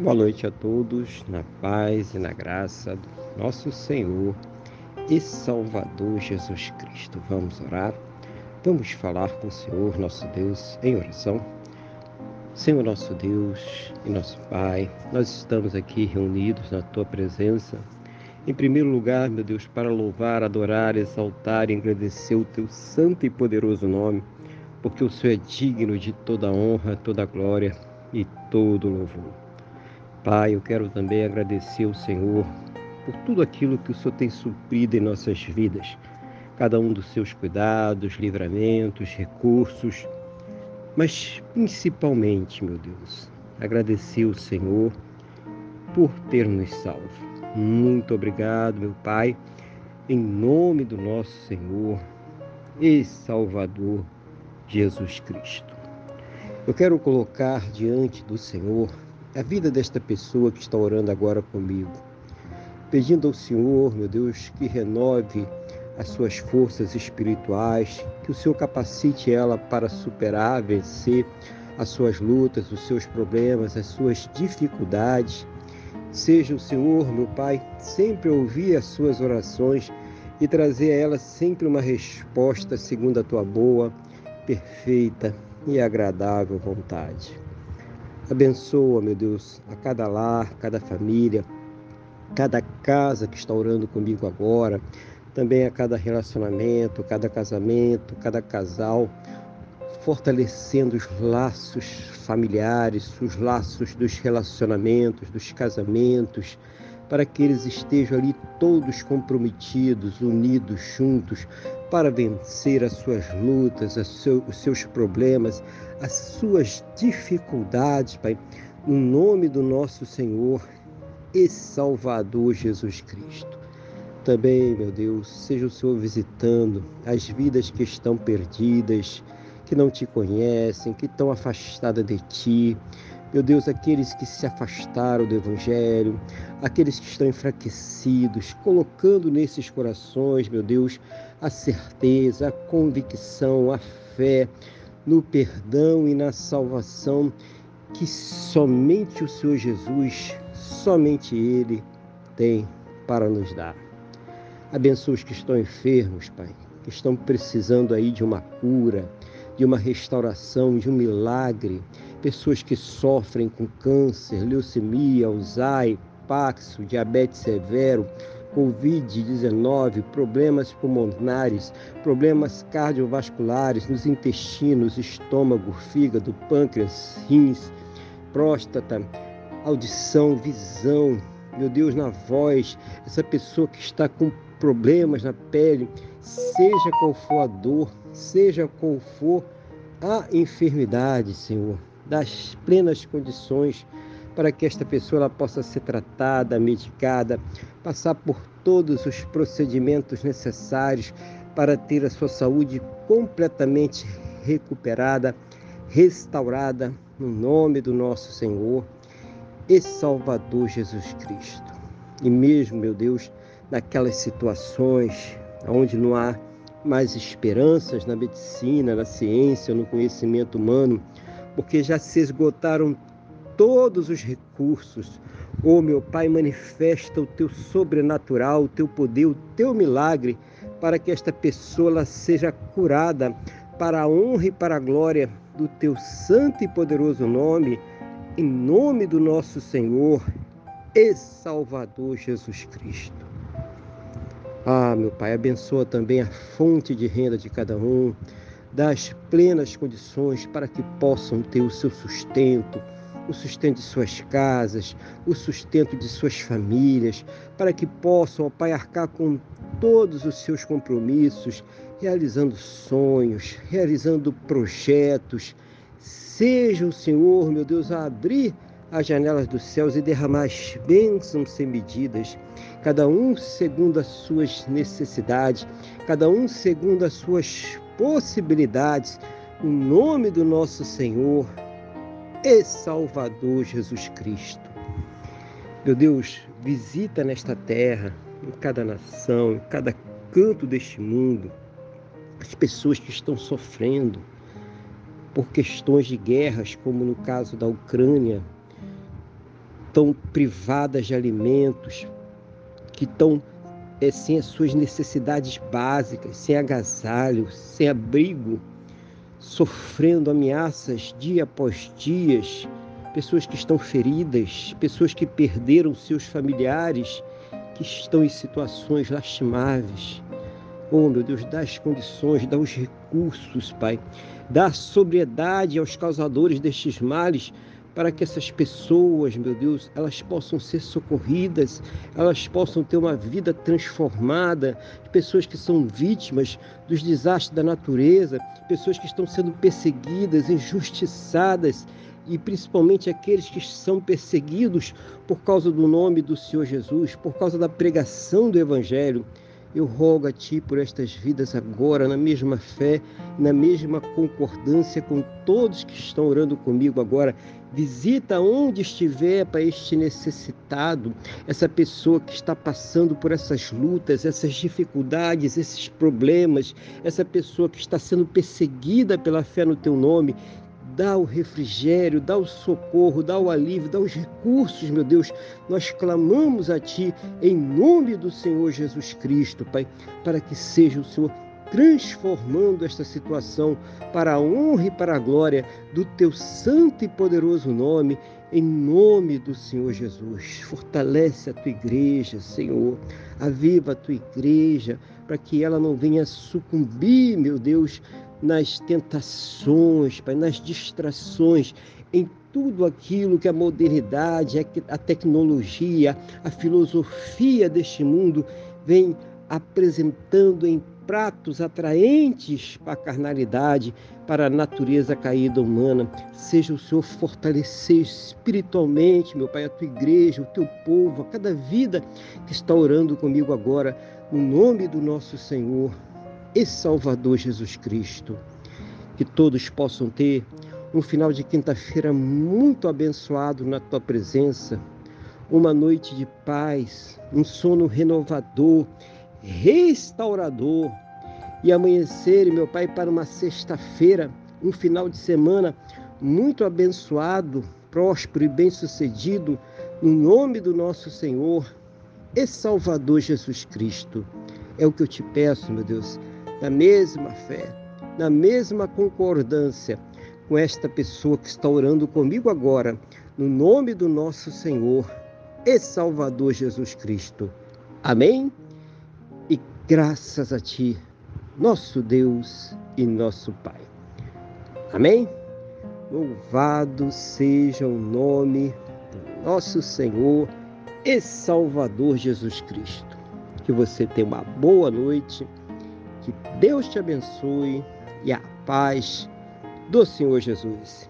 Boa noite a todos, na paz e na graça do nosso Senhor e Salvador Jesus Cristo. Vamos orar, vamos falar com o Senhor, nosso Deus, em oração. Senhor, nosso Deus e nosso Pai, nós estamos aqui reunidos na Tua presença. Em primeiro lugar, meu Deus, para louvar, adorar, exaltar e agradecer o Teu santo e poderoso nome, porque o Senhor é digno de toda honra, toda glória e todo louvor. Pai, eu quero também agradecer ao Senhor por tudo aquilo que o Senhor tem suprido em nossas vidas, cada um dos seus cuidados, livramentos, recursos, mas principalmente, meu Deus, agradecer ao Senhor por ter nos salvo. Muito obrigado, meu Pai, em nome do nosso Senhor e Salvador Jesus Cristo. Eu quero colocar diante do Senhor a vida desta pessoa que está orando agora comigo, pedindo ao Senhor, meu Deus, que renove as suas forças espirituais, que o Senhor capacite ela para superar, vencer as suas lutas, os seus problemas, as suas dificuldades. Seja o Senhor, meu Pai, sempre ouvir as suas orações e trazer a ela sempre uma resposta segundo a tua boa, perfeita e agradável vontade. Abençoa, meu Deus, a cada lar, cada família, cada casa que está orando comigo agora, também a cada relacionamento, cada casamento, cada casal, fortalecendo os laços familiares, os laços dos relacionamentos, dos casamentos, para que eles estejam ali todos comprometidos, unidos, juntos, para vencer as suas lutas, os seus problemas, as suas dificuldades, Pai, no nome do nosso Senhor e Salvador Jesus Cristo. Também, meu Deus, seja o Senhor visitando as vidas que estão perdidas, que não te conhecem, que estão afastadas de ti. Meu Deus, aqueles que se afastaram do Evangelho, aqueles que estão enfraquecidos, colocando nesses corações, meu Deus, a certeza, a convicção, a fé no perdão e na salvação que somente o Senhor Jesus, somente Ele tem para nos dar. Abençoa os que estão enfermos, Pai, que estão precisando aí de uma cura, de uma restauração, de um milagre. Pessoas que sofrem com câncer, leucemia, Alzheimer, Paxo, diabetes severo, Covid-19, problemas pulmonares, problemas cardiovasculares nos intestinos, estômago, fígado, pâncreas, rins, próstata, audição, visão, meu Deus, na voz, essa pessoa que está com problemas na pele, seja qual for a dor, seja qual for a enfermidade, Senhor, das plenas condições para que esta pessoa possa ser tratada, medicada, passar por todos os procedimentos necessários para ter a sua saúde completamente recuperada, restaurada, no nome do nosso Senhor e Salvador Jesus Cristo. E mesmo, meu Deus, naquelas situações onde não há mais esperanças na medicina, na ciência, no conhecimento humano, porque já se esgotaram todos os recursos. Oh, meu Pai, manifesta o teu sobrenatural, o teu poder, o teu milagre, para que esta pessoa seja curada para a honra e para a glória do teu santo e poderoso nome, em nome do nosso Senhor e Salvador Jesus Cristo. Ah, meu Pai, abençoa também a fonte de renda de cada um, dá as plenas condições para que possam ter o seu sustento, o sustento de suas casas, o sustento de suas famílias, para que possam, ó Pai, arcar com todos os seus compromissos, realizando sonhos, realizando projetos. Seja o Senhor, meu Deus, a abrir as janelas dos céus e derramar as bênçãos sem medidas, cada um segundo as suas necessidades, cada um segundo as suas possibilidades, no nome do nosso Senhor e Salvador Jesus Cristo. Meu Deus, visita nesta terra, em cada nação, em cada canto deste mundo, as pessoas que estão sofrendo por questões de guerras, como no caso da Ucrânia, estão privadas de alimentos, que estão é, sem as suas necessidades básicas, sem agasalho, sem abrigo, sofrendo ameaças dia após dias, pessoas que estão feridas, pessoas que perderam seus familiares, que estão em situações lastimáveis. Oh, meu Deus, dá as condições, dá os recursos, Pai. Dá sobriedade aos causadores destes males, para que essas pessoas, meu Deus, elas possam ser socorridas, elas possam ter uma vida transformada, pessoas que são vítimas dos desastres da natureza, pessoas que estão sendo perseguidas, injustiçadas, e principalmente aqueles que são perseguidos por causa do nome do Senhor Jesus, por causa da pregação do Evangelho. Eu rogo a Ti por estas vidas agora, na mesma fé, na mesma concordância com todos que estão orando comigo agora. Visita onde estiver para este necessitado, essa pessoa que está passando por essas lutas, essas dificuldades, esses problemas, essa pessoa que está sendo perseguida pela fé no Teu nome dá o refrigério, dá o socorro, dá o alívio, dá os recursos, meu Deus. Nós clamamos a Ti em nome do Senhor Jesus Cristo, Pai, para que seja o Senhor transformando esta situação para a honra e para a glória do Teu santo e poderoso nome, em nome do Senhor Jesus. Fortalece a Tua igreja, Senhor. Aviva a Tua igreja, para que ela não venha sucumbir, meu Deus, nas tentações, Pai, nas distrações, em tudo aquilo que a modernidade, a tecnologia, a filosofia deste mundo vem apresentando em pratos atraentes para a carnalidade, para a natureza caída humana. Seja o Senhor fortalecer espiritualmente, meu Pai, a tua igreja, o teu povo, a cada vida que está orando comigo agora, no nome do nosso Senhor e Salvador Jesus Cristo. Que todos possam ter um final de quinta-feira muito abençoado na tua presença, uma noite de paz, um sono renovador, restaurador e amanhecer, meu Pai, para uma sexta-feira, um final de semana muito abençoado, próspero e bem-sucedido, no nome do nosso Senhor e Salvador Jesus Cristo. É o que eu te peço, meu Deus na mesma fé, na mesma concordância com esta pessoa que está orando comigo agora, no nome do nosso Senhor e Salvador Jesus Cristo. Amém? E graças a Ti, nosso Deus e nosso Pai. Amém? Louvado seja o nome do nosso Senhor e Salvador Jesus Cristo. Que você tenha uma boa noite que Deus te abençoe e a paz do Senhor Jesus.